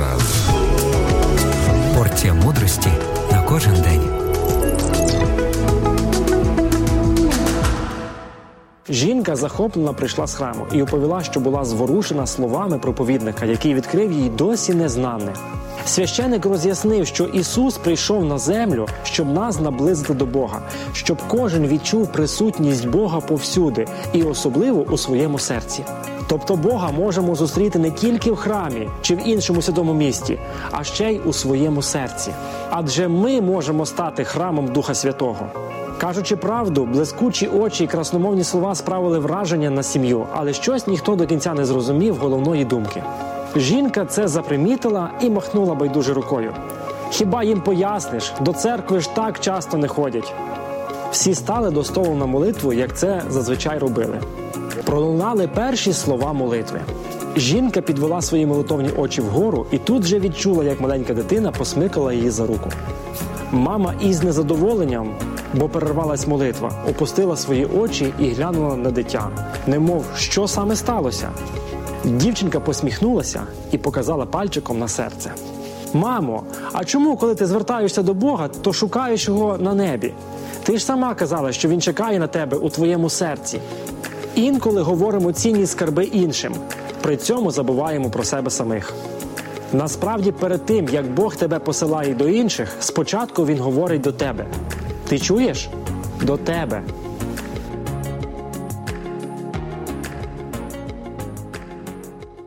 раз. Порція мудрості на кожен день. Жінка захоплена прийшла з храму і оповіла, що була зворушена словами проповідника, який відкрив їй досі незнане. Священик роз'яснив, що Ісус прийшов на землю, щоб нас наблизити до Бога, щоб кожен відчув присутність Бога повсюди і особливо у своєму серці. Тобто Бога можемо зустріти не тільки в храмі чи в іншому святому місті, а ще й у своєму серці. Адже ми можемо стати храмом Духа Святого. Кажучи правду, блискучі очі і красномовні слова справили враження на сім'ю, але щось ніхто до кінця не зрозумів головної думки. Жінка це запримітила і махнула байдуже рукою. Хіба їм поясниш, до церкви ж так часто не ходять. Всі стали до столу на молитву, як це зазвичай робили. Пролунали перші слова молитви. Жінка підвела свої молитовні очі вгору і тут же відчула, як маленька дитина посмикала її за руку. Мама із незадоволенням, бо перервалась молитва, опустила свої очі і глянула на дитя, немов що саме сталося. Дівчинка посміхнулася і показала пальчиком на серце. Мамо, а чому, коли ти звертаєшся до Бога, то шукаєш його на небі? Ти ж сама казала, що він чекає на тебе у твоєму серці. Інколи говоримо цінні скарби іншим, при цьому забуваємо про себе самих. Насправді, перед тим, як Бог тебе посилає до інших, спочатку Він говорить до тебе. Ти чуєш? До тебе.